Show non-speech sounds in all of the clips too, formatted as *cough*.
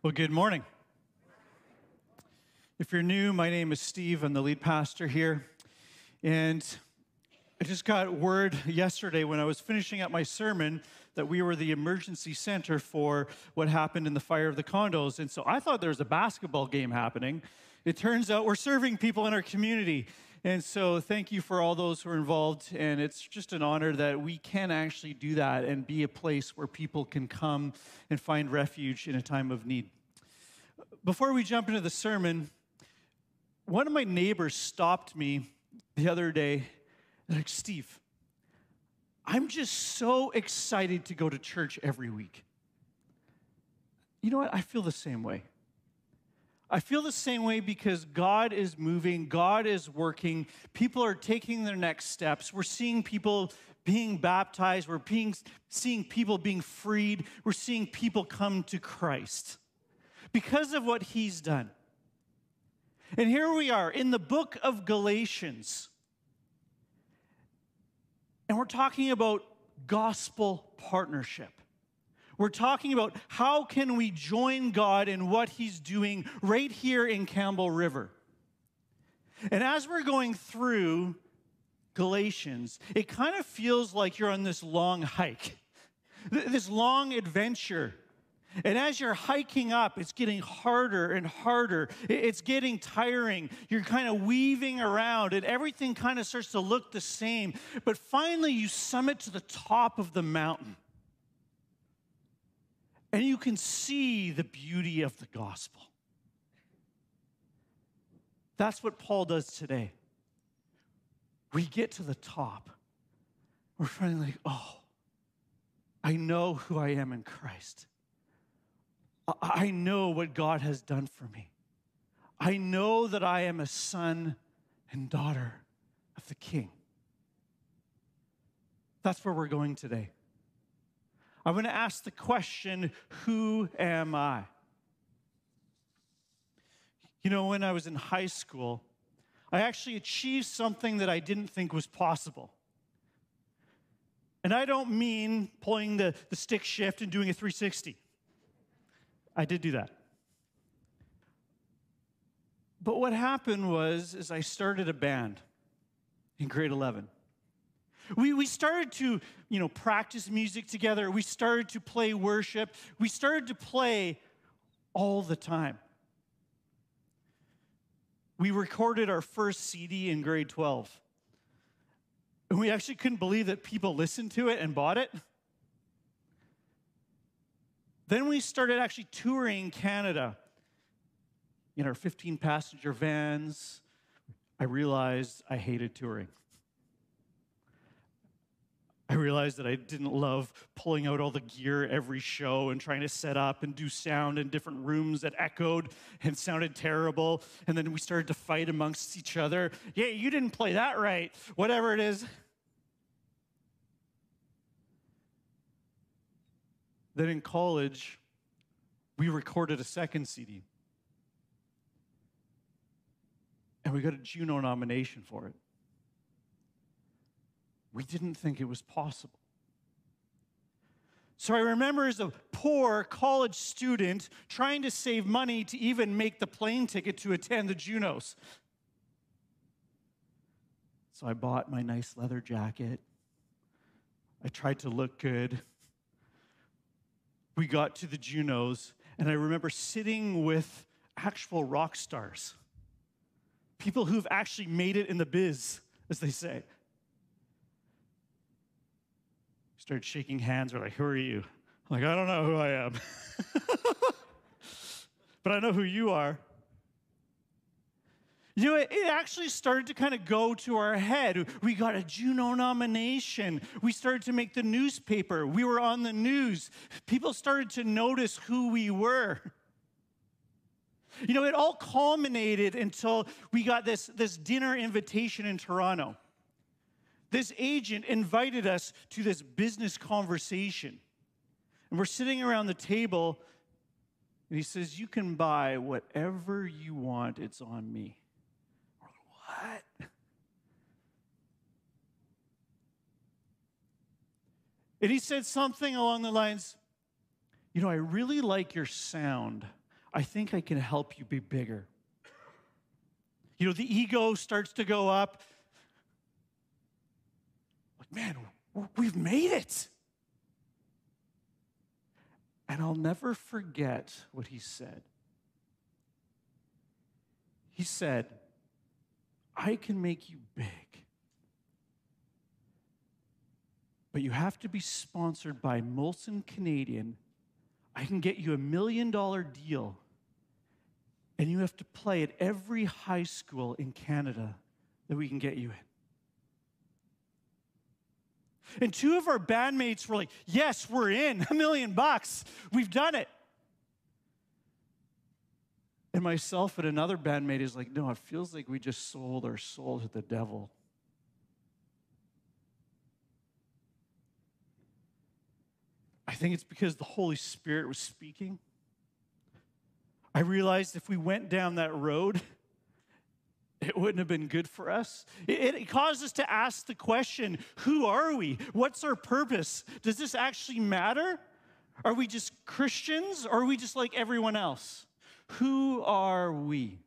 Well, good morning. If you're new, my name is Steve. I'm the lead pastor here. And I just got word yesterday when I was finishing up my sermon that we were the emergency center for what happened in the fire of the condos. And so I thought there was a basketball game happening. It turns out we're serving people in our community. And so thank you for all those who are involved. And it's just an honor that we can actually do that and be a place where people can come and find refuge in a time of need. Before we jump into the sermon, one of my neighbors stopped me the other day, like, Steve, I'm just so excited to go to church every week. You know what? I feel the same way. I feel the same way because God is moving, God is working, people are taking their next steps. We're seeing people being baptized, we're being, seeing people being freed, we're seeing people come to Christ because of what He's done. And here we are in the book of Galatians, and we're talking about gospel partnership. We're talking about how can we join God in what he's doing right here in Campbell River. And as we're going through Galatians, it kind of feels like you're on this long hike, *laughs* this long adventure. And as you're hiking up, it's getting harder and harder. It's getting tiring. You're kind of weaving around, and everything kind of starts to look the same. But finally, you summit to the top of the mountain and you can see the beauty of the gospel. That's what Paul does today. We get to the top. We're finally like, oh, I know who I am in Christ. I know what God has done for me. I know that I am a son and daughter of the King. That's where we're going today. I'm going to ask the question Who am I? You know, when I was in high school, I actually achieved something that I didn't think was possible. And I don't mean pulling the, the stick shift and doing a 360. I did do that. But what happened was is I started a band in grade 11. We, we started to, you know, practice music together. We started to play worship. We started to play all the time. We recorded our first CD in grade 12. And we actually couldn't believe that people listened to it and bought it. Then we started actually touring Canada in our 15 passenger vans. I realized I hated touring. I realized that I didn't love pulling out all the gear every show and trying to set up and do sound in different rooms that echoed and sounded terrible. And then we started to fight amongst each other. Yeah, you didn't play that right, whatever it is. Then in college, we recorded a second CD. And we got a Juno nomination for it. We didn't think it was possible. So I remember as a poor college student trying to save money to even make the plane ticket to attend the Junos. So I bought my nice leather jacket. I tried to look good. We got to the Junos, and I remember sitting with actual rock stars, people who've actually made it in the biz, as they say. Started shaking hands. We're like, Who are you? I'm like, I don't know who I am. *laughs* but I know who you are. You know, it actually started to kind of go to our head. We got a Juno nomination. We started to make the newspaper. We were on the news. People started to notice who we were. You know, it all culminated until we got this, this dinner invitation in Toronto. This agent invited us to this business conversation. And we're sitting around the table, and he says, You can buy whatever you want, it's on me. We're like, What? And he said something along the lines, You know, I really like your sound. I think I can help you be bigger. You know, the ego starts to go up. Man, we've made it. And I'll never forget what he said. He said, I can make you big, but you have to be sponsored by Molson Canadian. I can get you a million dollar deal, and you have to play at every high school in Canada that we can get you in. And two of our bandmates were like, Yes, we're in, *laughs* a million bucks. We've done it. And myself and another bandmate is like, No, it feels like we just sold our soul to the devil. I think it's because the Holy Spirit was speaking. I realized if we went down that road, *laughs* it wouldn't have been good for us. It, it, caused us to ask the question who are we? What's our purpose? Does this actually matter? Are we just Christians or are we just like everyone else? Who are we?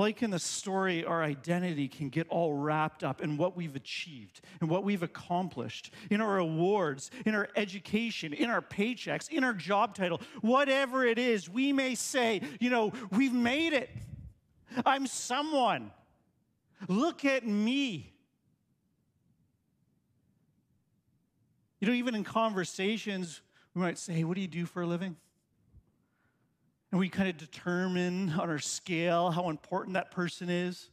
Like in the story, our identity can get all wrapped up in what we've achieved and what we've accomplished, in our awards, in our education, in our paychecks, in our job title, whatever it is, we may say, you know, we've made it. I'm someone. Look at me. You know, even in conversations, we might say, What do you do for a living? And we kind of determine on our scale how important that person is?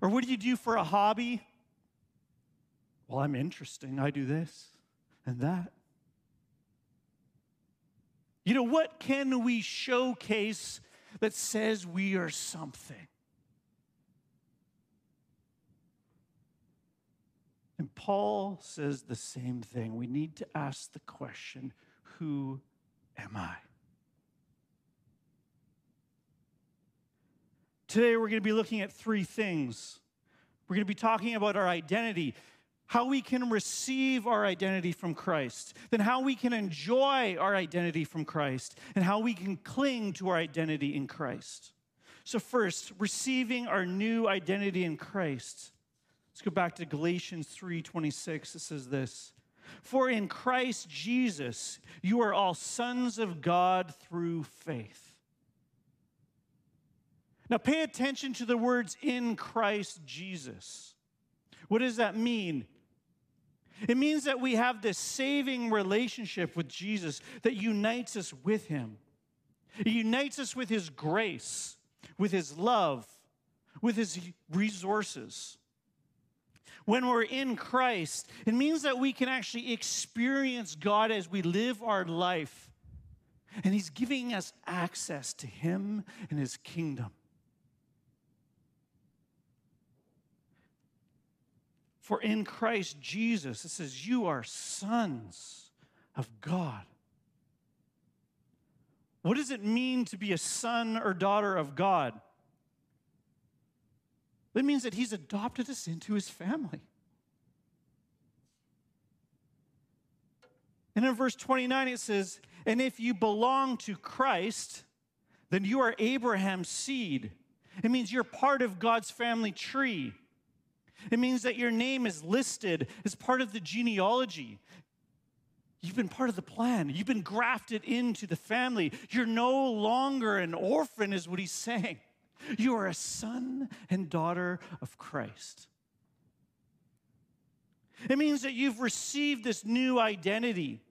Or what do you do for a hobby? Well, I'm interesting. I do this and that. You know, what can we showcase that says we are something? And Paul says the same thing. We need to ask the question who am I? Today, we're going to be looking at three things. We're going to be talking about our identity, how we can receive our identity from Christ, then how we can enjoy our identity from Christ, and how we can cling to our identity in Christ. So, first, receiving our new identity in Christ. Let's go back to Galatians 3:26. It says this: "For in Christ Jesus you are all sons of God through faith." Now, pay attention to the words in Christ Jesus. What does that mean? It means that we have this saving relationship with Jesus that unites us with Him. It unites us with His grace, with His love, with His resources. When we're in Christ, it means that we can actually experience God as we live our life. And He's giving us access to Him and His kingdom. For in Christ Jesus, it says, You are sons of God. What does it mean to be a son or daughter of God? It means that He's adopted us into His family. And in verse 29, it says, And if you belong to Christ, then you are Abraham's seed. It means you're part of God's family tree. It means that your name is listed as part of the genealogy. You've been part of the plan. You've been grafted into the family. You're no longer an orphan, is what he's saying. You are a son and daughter of Christ. It means that you've received this new identity.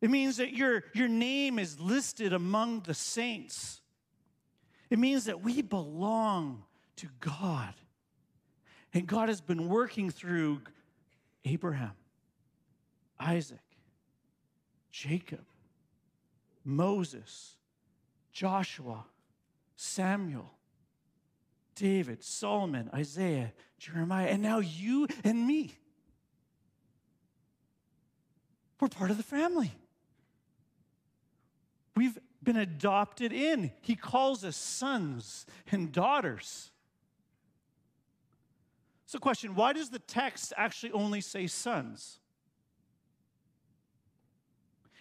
It means that your, your name is listed among the saints. It means that we belong to God. And God has been working through Abraham, Isaac, Jacob, Moses, Joshua, Samuel, David, Solomon, Isaiah, Jeremiah, and now you and me. We're part of the family. We've been adopted in. He calls us sons and daughters. So, question why does the text actually only say sons?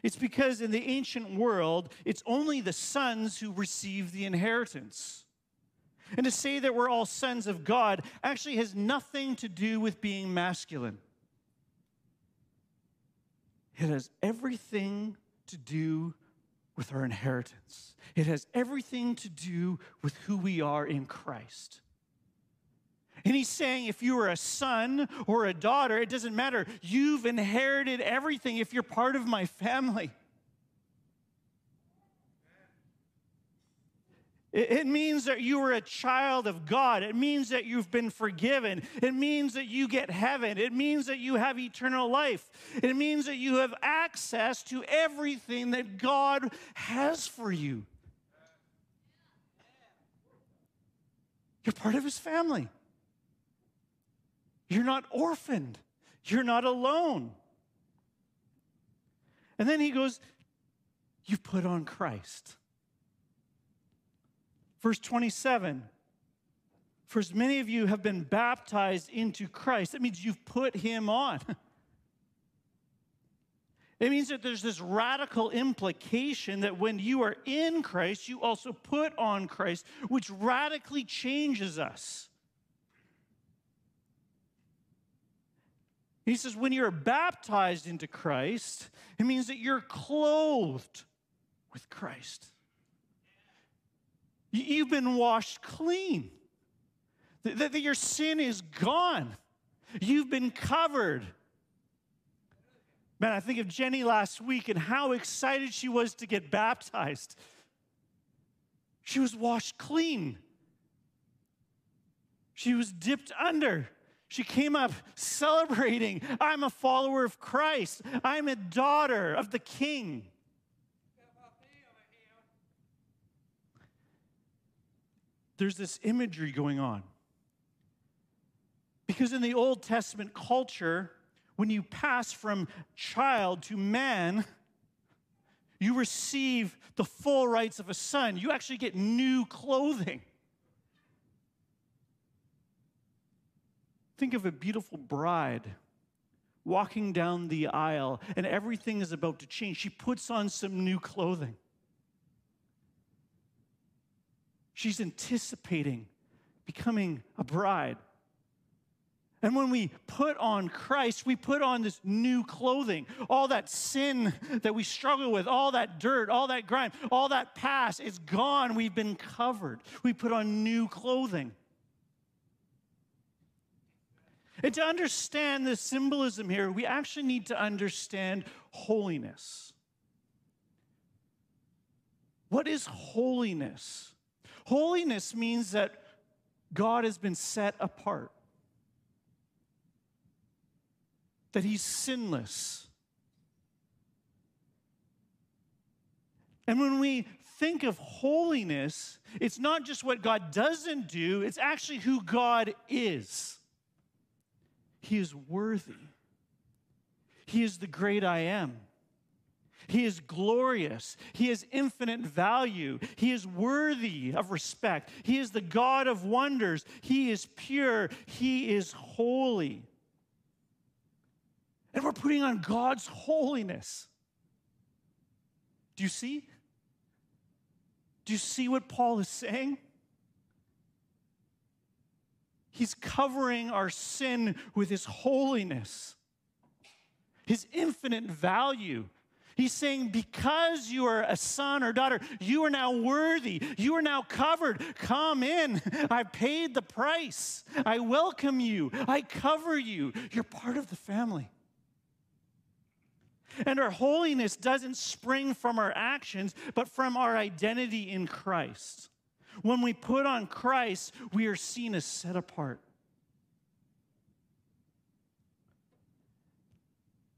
It's because in the ancient world, it's only the sons who receive the inheritance. And to say that we're all sons of God actually has nothing to do with being masculine. It has everything to do with our inheritance, it has everything to do with who we are in Christ. And he's saying if you are a son or a daughter, it doesn't matter. You've inherited everything if you're part of my family. It means that you are a child of God. It means that you've been forgiven. It means that you get heaven. It means that you have eternal life. It means that you have access to everything that God has for you. You're part of his family. You're not orphaned. You're not alone. And then he goes, You put on Christ. Verse 27 For as many of you have been baptized into Christ, that means you've put him on. *laughs* It means that there's this radical implication that when you are in Christ, you also put on Christ, which radically changes us. He says, when you're baptized into Christ, it means that you're clothed with Christ. You've been washed clean, that, your sin is gone. You've been covered. Man, I think of Jenny last week and how excited she was to get baptized. She was washed clean. She was dipped under. She came up celebrating, I'm a follower of Christ. I'm a daughter of the King. There's this imagery going on. Because in the Old Testament culture, when you pass from child to man, you receive the full rights of a son. You actually get new clothing. Think of a beautiful bride walking down the aisle, and everything is about to change. She puts on some new clothing. She's anticipating becoming a bride. And when we put on Christ, we put on this new clothing. All that sin that we struggle with, all that dirt, all that grime, all that past is gone. We've been covered. We put on new clothing. And to understand the symbolism here, we actually need to understand holiness. What is holiness? Holiness means that God has been set apart, that He's sinless. And when we think of holiness, it's not just what God doesn't do, it's actually who God is. He is worthy. He is the great I am. He is glorious. He has infinite value. He is worthy of respect. He is the God of wonders. He is pure. He is holy. And we're putting on God's holiness. Do you see? Do you see what Paul is saying? He's covering our sin with His holiness, His infinite value. He's saying, because you are a son or daughter, you are now worthy. You are now covered. Come in. I paid the price. I welcome you. I cover you. You're part of the family. And our holiness doesn't spring from our actions, but from our identity in Christ. When we put on Christ, we are seen as set apart.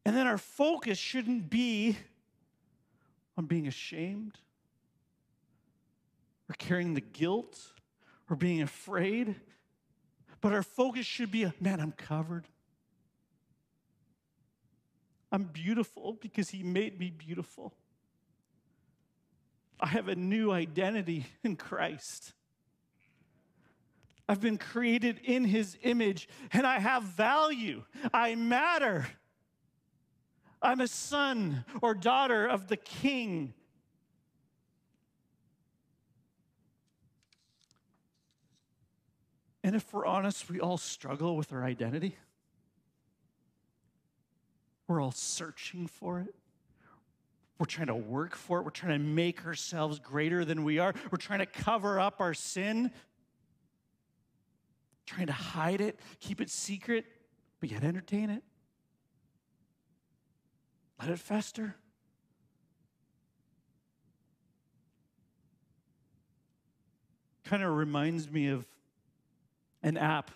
And then our focus shouldn't be on being ashamed or carrying the guilt or being afraid, but our focus should be man, I'm covered. I'm beautiful because He made me beautiful. I have a new identity *laughs* in Christ. I've been created in his image and I have value. I matter. I'm a son or daughter of the king. And if we're honest, we all struggle with our identity. We're all searching for it. We're trying to work for it. We're trying to make ourselves greater than we are. We're trying to cover up our sin, trying to hide it, keep it secret, but yet entertain it. Let it fester. Kind of reminds me of an app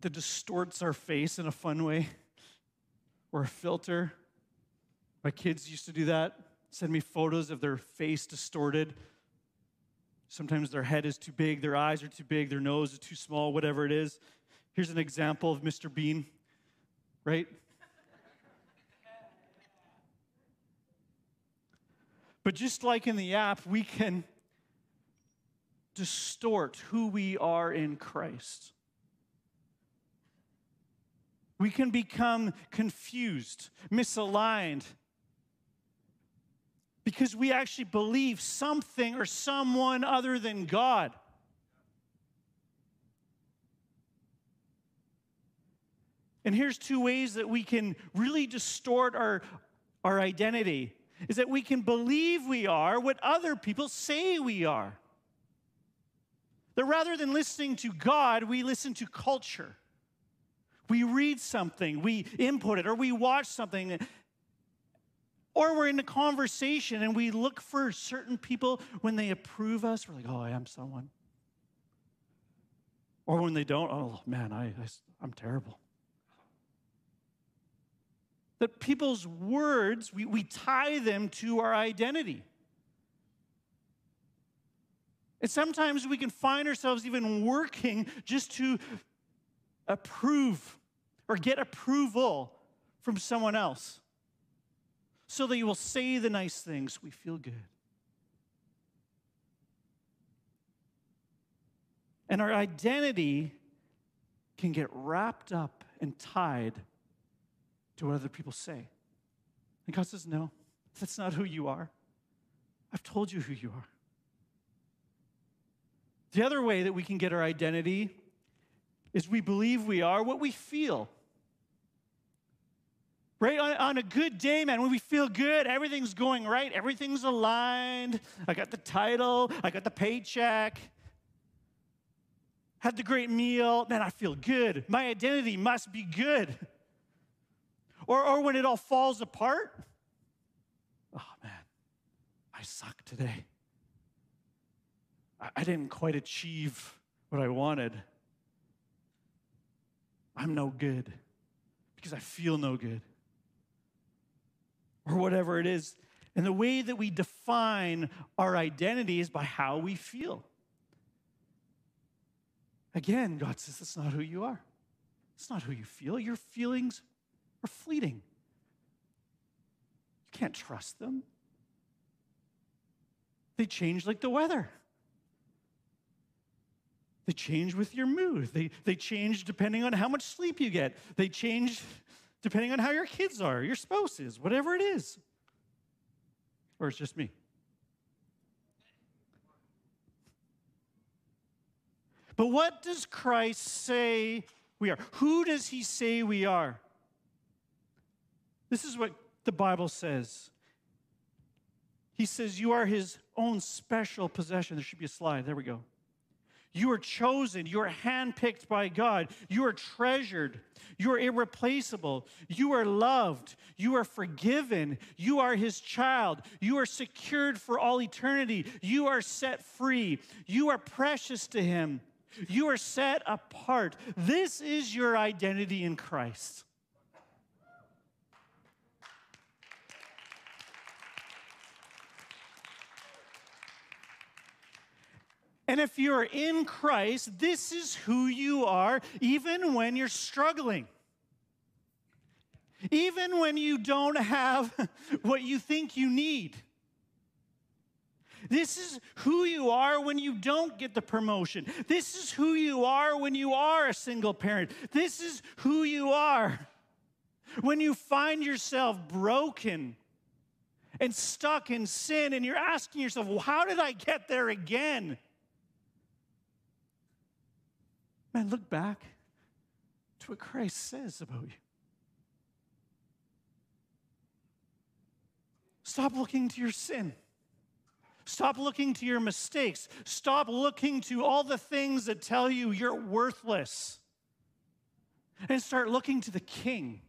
that distorts our face in a fun way or a filter. My kids used to do that, send me photos of their face distorted. Sometimes their head is too big, their eyes are too big, their nose is too small, whatever it is. Here's an example of Mr. Bean, right? But just like in the app, we can distort who we are in Christ. We can become confused, misaligned, because we actually believe something or someone other than God. And here's two ways that we can really distort our, our identity is that we can believe we are what other people say we are. That rather than listening to God, we listen to culture. We read something, we input it, or we watch something, or we're in a conversation and we look for certain people when they approve us. We're like, oh, I am someone. Or when they don't, oh, man, I, I, I'm terrible that people's words, we, we tie them to our identity. And sometimes we can find ourselves even working just to approve or get approval from someone else so that you will say the nice things. We feel good. And our identity can get wrapped up and tied to what other people say. And God says, No, that's not who you are. I've told you who you are. The other way that we can get our identity is we believe we are what we feel. Right? On, on, a good day, man, when we feel good, everything's going right, everything's aligned. I got the title, I got the paycheck, had the great meal. Man, I feel good. My identity must be good. Or, or when it all falls apart. Oh man, I suck today. I, I didn't quite achieve what I wanted. I'm no good because I feel no good. Or whatever it is. And the way that we define our identity is by how we feel. Again, God says that's not who you are. It's not who you feel. Your feelings are fleeting. You can't trust them. They change like the weather. They change with your mood. They, they change depending on how much sleep you get. They change depending on how your kids are, your spouse is, whatever it is. Or it's just me. But what does Christ say we are? Who does he say we are? This is what the Bible says. He says, You are his own special possession. There should be a slide. There we go. You are chosen. You are handpicked by God. You are treasured. You are irreplaceable. You are loved. You are forgiven. You are his child. You are secured for all eternity. You are set free. You are precious to him. You are set apart. This is your identity in Christ. And if you're in Christ, this is who you are, even when you're struggling. Even when you don't have *laughs* what you think you need. This is who you are when you don't get the promotion. This is who you are when you are a single parent. This is who you are when you find yourself broken and stuck in sin and you're asking yourself, well, how did I get there again? Man, look back to what Christ says about you. Stop looking to your sin. Stop looking to your mistakes. Stop looking to all the things that tell you you're worthless. And start looking to the King.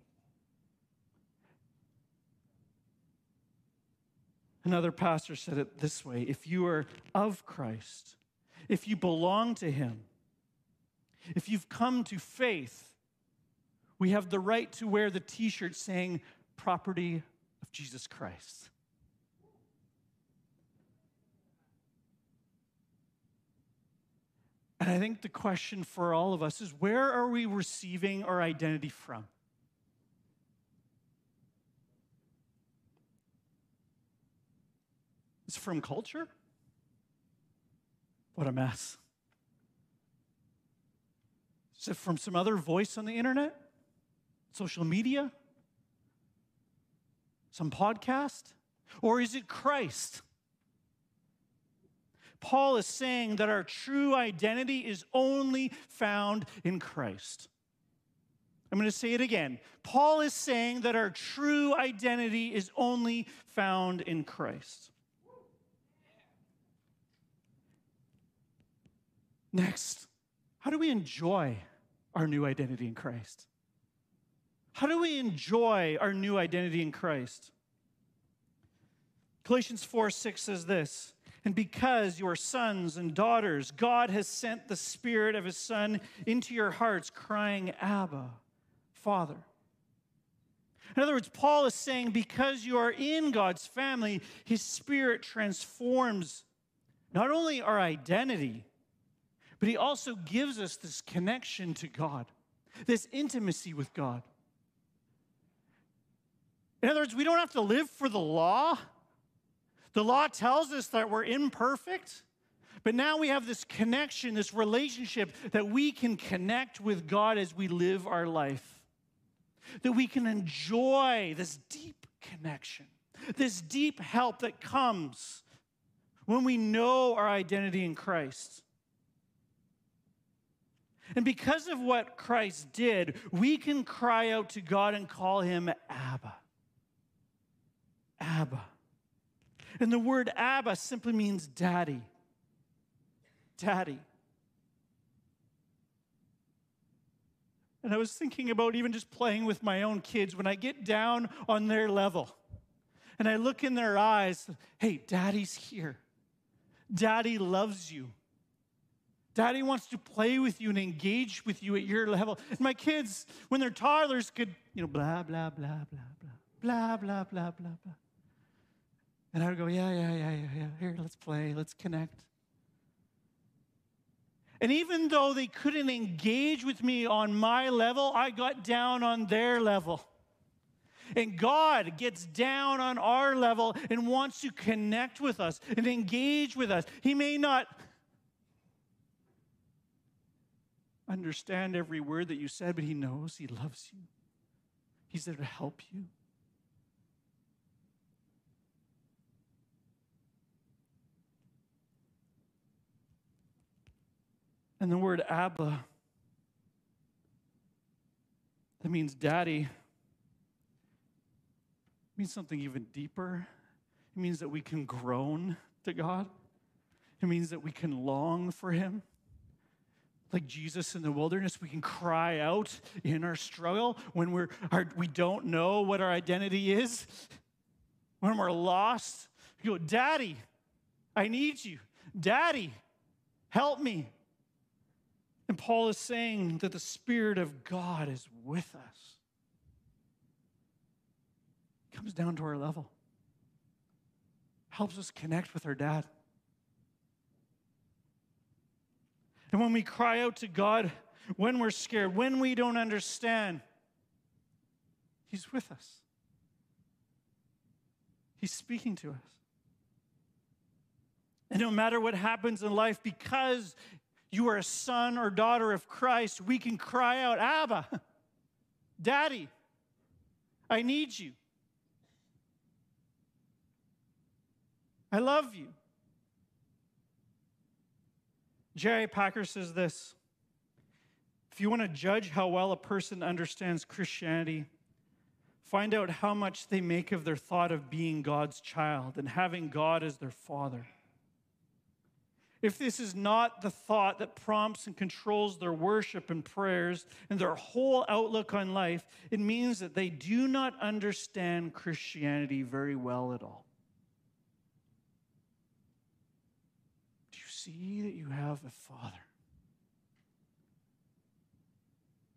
Another pastor said it this way if you are of Christ, if you belong to Him, if you've come to faith, we have the right to wear the t shirt saying, property of Jesus Christ. And I think the question for all of us is where are we receiving our identity from? Is it from culture? What a mess. Is it from some other voice on the internet? Social media? Some podcast? Or is it Christ? Paul is saying that our true identity is only found in Christ. I'm going to say it again. Paul is saying that our true identity is only found in Christ. Next, how do we enjoy our new identity in Christ? How do we enjoy our new identity in Christ? Galatians 4 6 says this and because you are sons and daughters, God has sent the Spirit of His Son into your hearts, crying, Abba, Father. In other words, Paul is saying because you are in God's family, His Spirit transforms not only our identity, but He also gives us this connection to God, this intimacy with God. In other words, we don't have to live for the law. The law tells us that we're imperfect, but now we have this connection, this relationship that we can connect with God as we live our life. That we can enjoy this deep connection, this deep help that comes when we know our identity in Christ. And because of what Christ did, we can cry out to God and call him Abba. Abba. And the word Abba simply means daddy. Daddy. And I was thinking about even just playing with my own kids when I get down on their level and I look in their eyes, hey, daddy's here. Daddy loves you. Daddy wants to play with you and engage with you at your level. And my kids, when they're toddlers, could, you know, blah, blah, blah, blah, blah, blah, blah, blah, blah, blah. And I would go, yeah, yeah, yeah, yeah, yeah. Here, let's play, let's connect. And even though they couldn't engage with me on my level, I got down on their level. And God gets down on our level and wants to connect with us and engage with us. He may not understand every word that you said, but He knows He loves you. He's there to help you. And the word Abba, that means daddy, means something even deeper. It means that we can groan to God. It means that we can long for Him. Like Jesus in the wilderness, we can cry out in our struggle when we're, our, we don't know what our identity is, when we're lost. We go, Daddy, I need you. Daddy, help me. And Paul is saying that the Spirit of God is with us. Comes down to our level, helps us connect with our dad. And when we cry out to God, when we're scared, when we don't understand, He's with us. He's speaking to us. And no matter what happens in life, because you are a son or daughter of Christ, we can cry out, Abba, Daddy, I need you. I love you. J.I. Packer says this If you want to judge how well a person understands Christianity, find out how much they make of their thought of being God's child and having God as their father. If this is not the thought that prompts and controls their worship and prayers and their whole outlook on life, it means that they do not understand Christianity very well at all. Do you see that you have a father?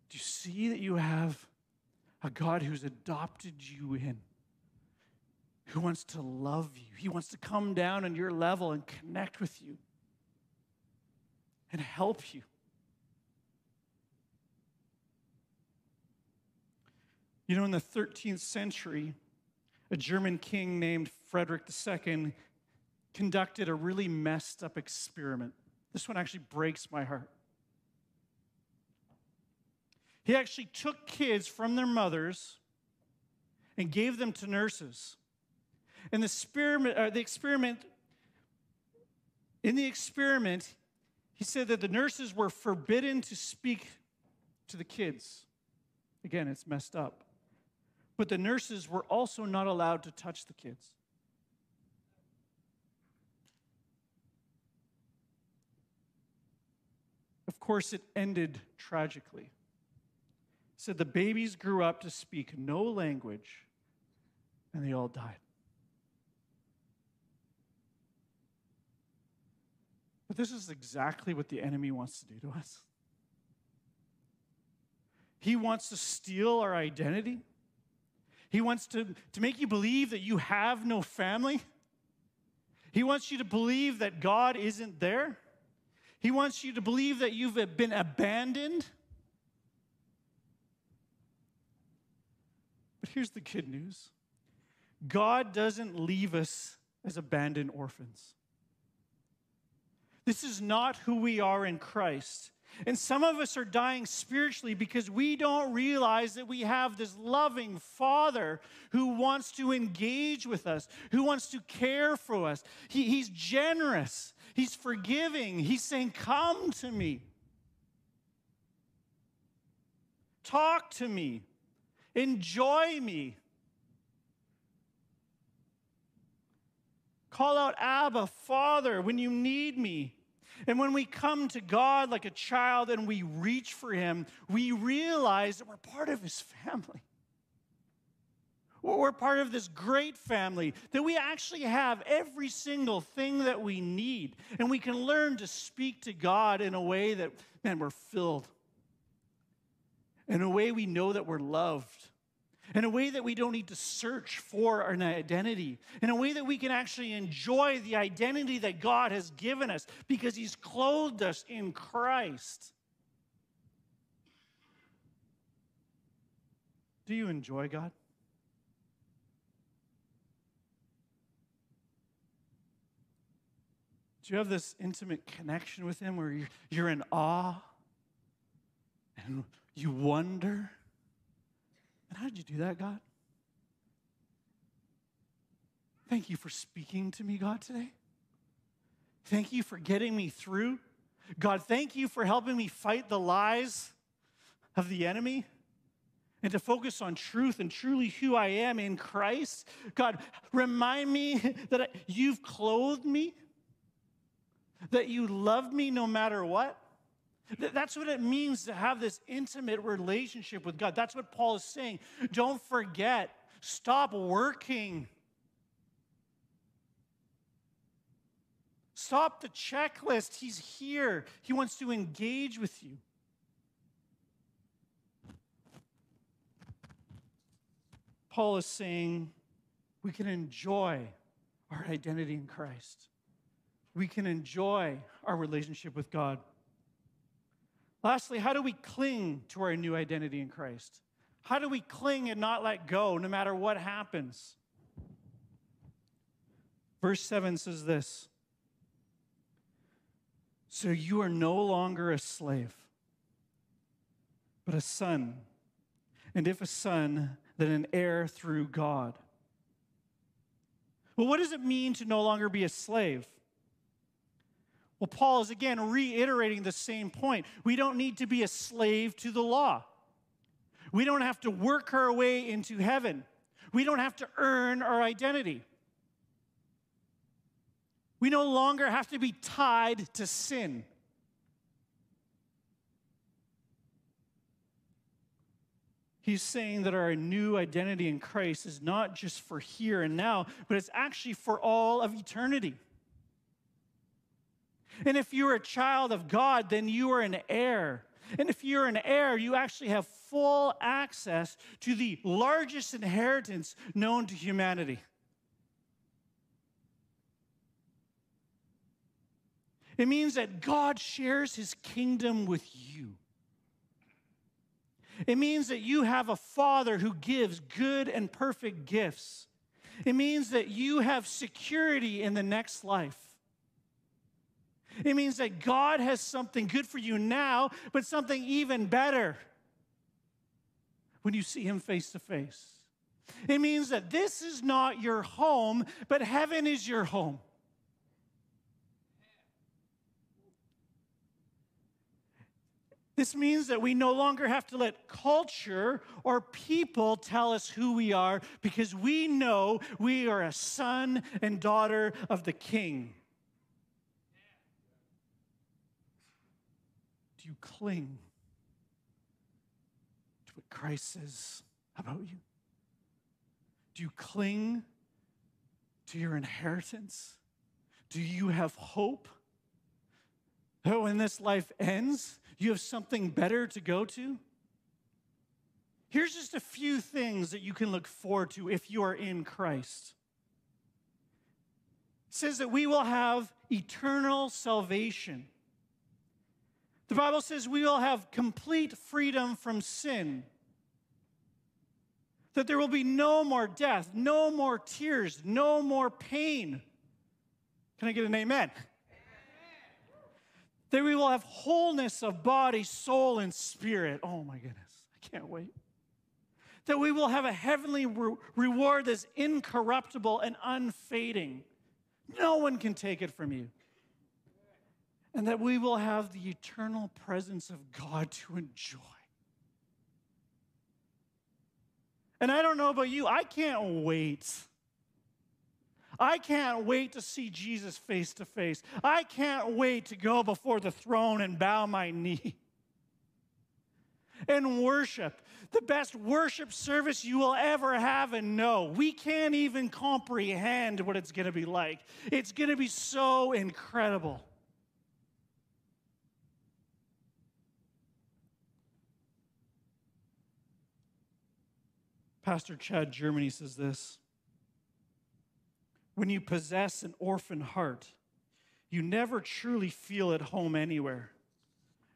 Do you see that you have a God who's adopted you in? Who wants to love you? He wants to come down on your level and connect with you and help you. You know, in the 13th century, a German king named Frederick II conducted a really messed up experiment. This one actually breaks my heart. He actually took kids from their mothers and gave them to nurses. And the experiment, uh, the experiment in the experiment, he said that the nurses were forbidden to speak to the kids. Again, it's messed up. But the nurses were also not allowed to touch the kids. Course, it ended tragically. said the babies grew up to speak no language and they all died. But this is exactly what the enemy wants to do to us. He wants to steal our identity. He wants to, to make you believe that you have no family. He wants you to believe that God isn't there. He wants you to believe that you've been abandoned. But here's the good news God doesn't leave us as abandoned orphans. This is not who we are in Christ. And some of us are dying spiritually because we don't realize that we have this loving Father who wants to engage with us, who wants to care for us. He, he's generous, He's forgiving. He's saying, Come to me, talk to me, enjoy me. Call out, Abba, Father, when you need me. And when we come to God like a child and we reach for Him, we realize that we're part of His family. We're part of this great family that we actually have every single thing that we need. And we can learn to speak to God in a way that, man, we're filled. In a way we know that we're loved in a way that we don't need to search for an identity, in a way that we can actually enjoy the identity that God has given us because He's clothed us in Christ. Do you enjoy God? Do you have this intimate connection with Him where you're in awe and you wonder? And how did you do that, God? Thank you for speaking to me, God, today. Thank you for getting me through. God, thank you for helping me fight the lies of the enemy and to focus on truth and truly who I am in Christ. God, remind me that you've clothed me, that you love me no matter what. That's what it means to have this intimate relationship with God. That's what Paul is saying. Don't forget, stop working. Stop the checklist. He's here, He wants to engage with you. Paul is saying we can enjoy our identity in Christ. We can enjoy our relationship with God. Lastly, how do we cling to our new identity in Christ? How do we cling and not let go no matter what happens? Verse 7 says this So you are no longer a slave, but a son. And if a son, then an heir through God. Well, what does it mean to no longer be a slave? Well, Paul is again reiterating the same point. We don't need to be a slave to the law. We don't have to work our way into heaven. We don't have to earn our identity. We no longer have to be tied to sin. He's saying that our new identity in Christ is not just for here and now, but it's actually for all of eternity. And if you're a child of God, then you are an heir. And if you're an heir, you actually have full access to the largest inheritance known to humanity. It means that God shares his kingdom with you. It means that you have a father who gives good and perfect gifts. It means that you have security in the next life. It means that God has something good for you now, but something even better when you see Him face to face. It means that this is not your home, but heaven is your home. This means that we no longer have to let culture or people tell us who we are because we know we are a son and daughter of the King. You cling to what Christ says about you? Do you cling to your inheritance? Do you have hope that when this life ends, you have something better to go to? Here's just a few things that you can look forward to if you are in Christ. It says that we will have eternal salvation. The Bible says we will have complete freedom from sin. That there will be no more death, no more tears, no more pain. Can I get an amen? that we will have wholeness of body, soul, and spirit. Oh my goodness, I can't wait. That we will have a heavenly re- reward that's incorruptible and unfading. No one can take it from you. And that we will have the eternal presence of God to enjoy. And I don't know about you, I can't wait I can't wait to see Jesus face to face. I can't wait to go before the throne and bow my *laughs* knee and worship. The best worship service you will ever have and know. We can't even comprehend what it's going to be like. It's going to be so incredible. Pastor Chad Germany says this when you possess an orphan heart, you never truly feel at home anywhere.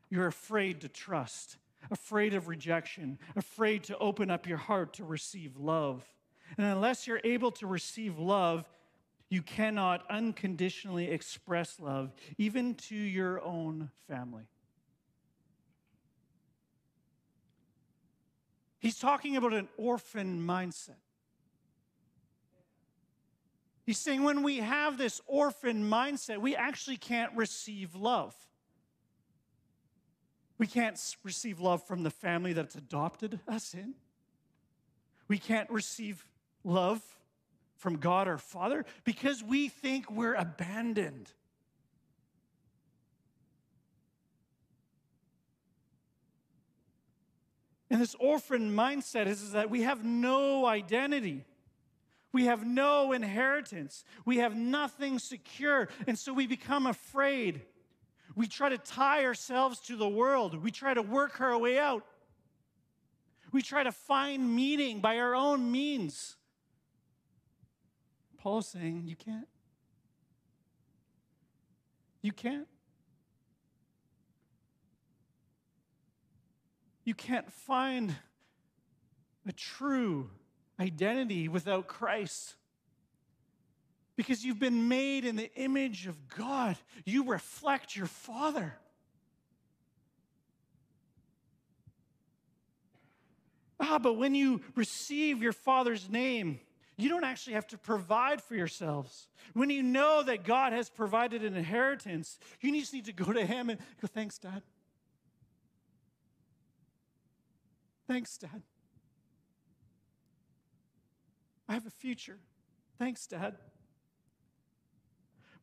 You're afraid to trust, afraid of rejection, afraid to open up your heart to receive love. And unless you're able to receive love, you cannot unconditionally express love, even to your own family. He's talking about an orphan mindset. He's saying when we have this orphan mindset, we actually can't receive love. We can't receive love from the family that's adopted us in. We can't receive love from God our Father because we think we're abandoned. And this orphan mindset is, is that we have no identity. We have no inheritance. We have nothing secure. And so we become afraid. We try to tie ourselves to the world. We try to work our way out. We try to find meaning by our own means. Paul is saying, You can't. You can't. You can't find a true identity without Christ. Because you've been made in the image of God, you reflect your Father. Ah, but when you receive your Father's name, you don't actually have to provide for yourselves. When you know that God has provided an inheritance, you just need to go to Him and go, Thanks, Dad. Thanks, Dad. I have a future. Thanks, Dad.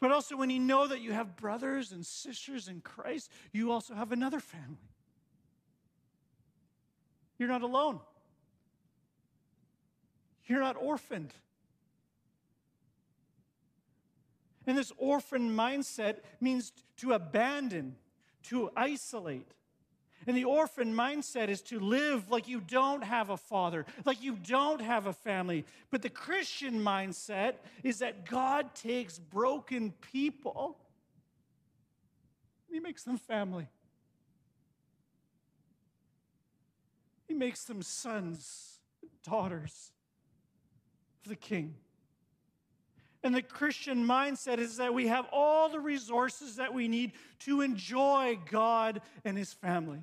But also, when you know that you have brothers and sisters in Christ, you also have another family. You're not alone. You're not orphaned. And this orphan mindset means to abandon, to isolate. And the orphan mindset is to live like you don't have a father, like you don't have a family. But the Christian mindset is that God takes broken people and He makes them family. He makes them sons, daughters of the King. And the Christian mindset is that we have all the resources that we need to enjoy God and His family.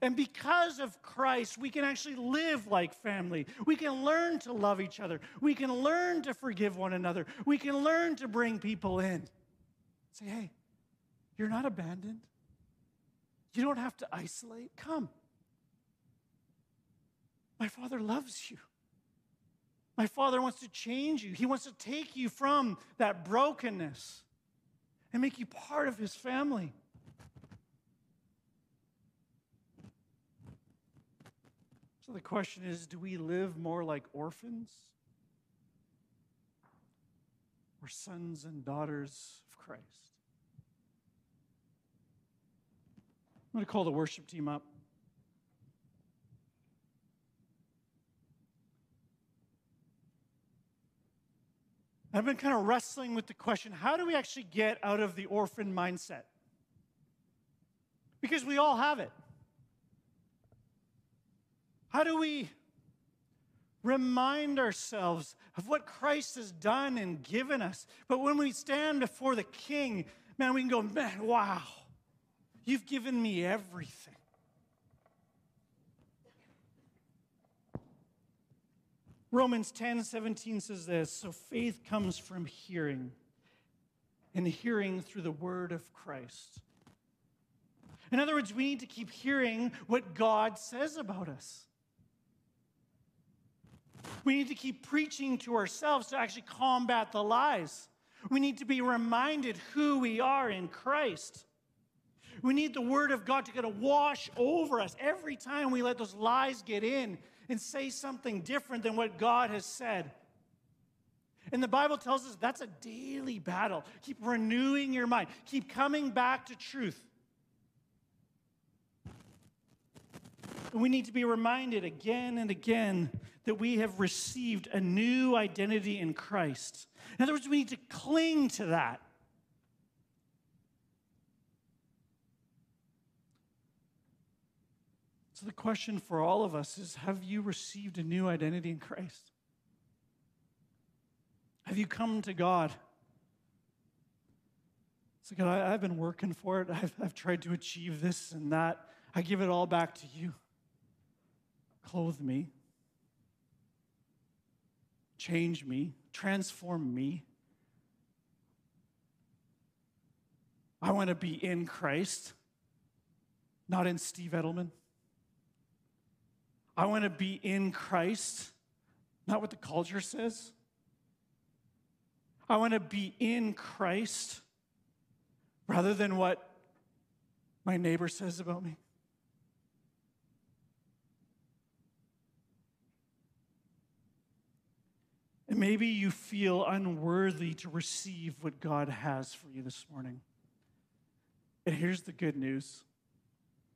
And because of Christ, we can actually live like family. We can learn to love each other. We can learn to forgive one another. We can learn to bring people in. Say, hey, you're not abandoned. You don't have to isolate. Come. My Father loves you. My Father wants to change you. He wants to take you from that brokenness and make you part of His family. So the question is do we live more like orphans or sons and daughters of Christ? I'm going to call the worship team up. I've been kind of wrestling with the question how do we actually get out of the orphan mindset? Because we all have it. How do we remind ourselves of what Christ has done and given us? But when we stand before the King, man, we can go, man, wow, you've given me everything. Romans 10 17 says this So faith comes from hearing, and hearing through the word of Christ. In other words, we need to keep hearing what God says about us. We need to keep preaching to ourselves to actually combat the lies. We need to be reminded who we are in Christ. We need the Word of God to kind of wash over us every time we let those lies get in and say something different than what God has said. And the Bible tells us that's a daily battle. Keep renewing your mind, keep coming back to truth. We need to be reminded again and again that we have received a new identity in Christ. In other words, we need to cling to that. So, the question for all of us is Have you received a new identity in Christ? Have you come to God? So, God, I, have been working for it. I've, I've tried to achieve this and that. I give it all back to you. Clothe me, change me, transform me. I want to be in Christ, not in Steve Edelman. I want to be in Christ, not what the culture says. I want to be in Christ rather than what my neighbor says about me. And maybe you feel unworthy to receive what God has for you this morning. And here's the good news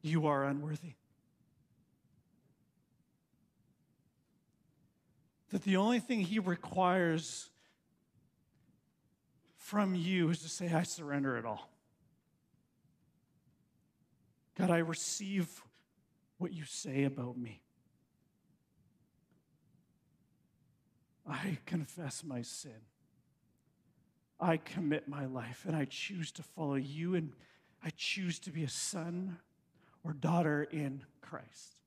you are unworthy. that the only thing He requires from you is to say, I surrender it all. God, I receive what you say about me. I confess my sin. I commit my life and I choose to follow you and I choose to be a son or daughter in Christ.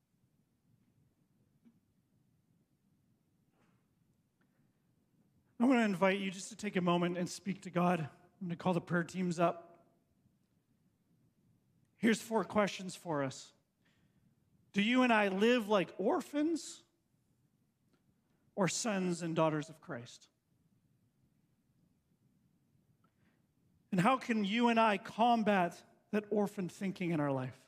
I want to invite you just to take a moment and speak to God. I'm going to call the prayer teams up. Here's four questions for us Do you and I live like orphans or sons and daughters of Christ? And how can you and I combat that orphan thinking in our life?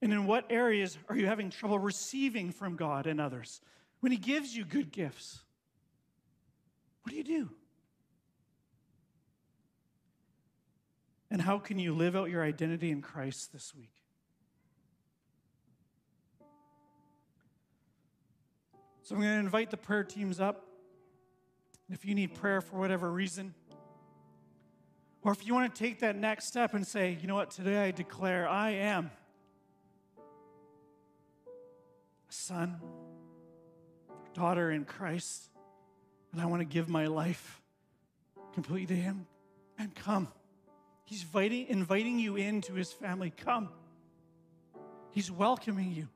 And in what areas are you having trouble receiving from God and others? When He gives you good gifts, what do you do? And how can you live out your identity in Christ this week? So I'm going to invite the prayer teams up. If you need prayer for whatever reason, or if you want to take that next step and say, you know what, today I declare I am a son, daughter in Christ, and I want to give my life completely to Him, and come. He's inviting, inviting you into His family. Come. He's welcoming you.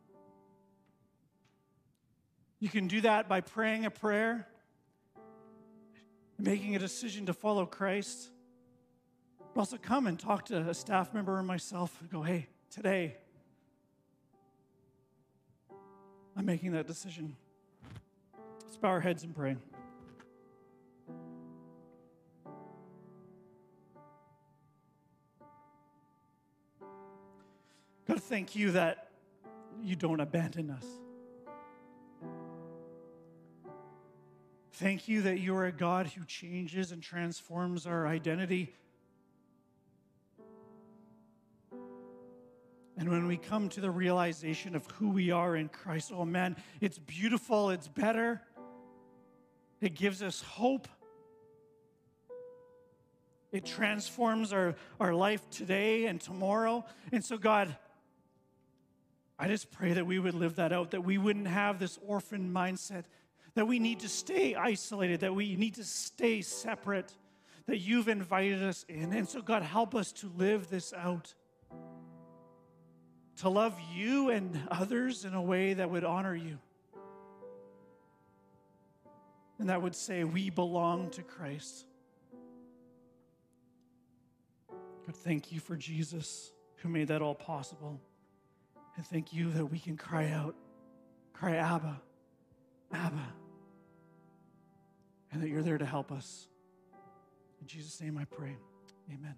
You can do that by praying a prayer, making a decision to follow Christ. But also come and talk to a staff member or myself and go, hey, today I'm making that decision. Let's bow our heads and pray. God, thank you that you don't abandon us. Thank you that you are a God who changes and transforms our identity. And when we come to the realization of who we are in Christ, oh man, it's beautiful, it's better, it gives us hope. It transforms our, our life today and tomorrow. And so, God, I just pray that we would live that out, that we wouldn't have this orphan mindset that we need to stay isolated, that we need to stay separate, that you've invited us in. And so, God, help us to live this out, to love you and others in a way that would honor you. And that would say, We belong to Christ. God, thank you for Jesus who made that all possible. And thank you that we can cry out, cry, Abba, Abba and that you're there to help us. In Jesus' name I pray. Amen.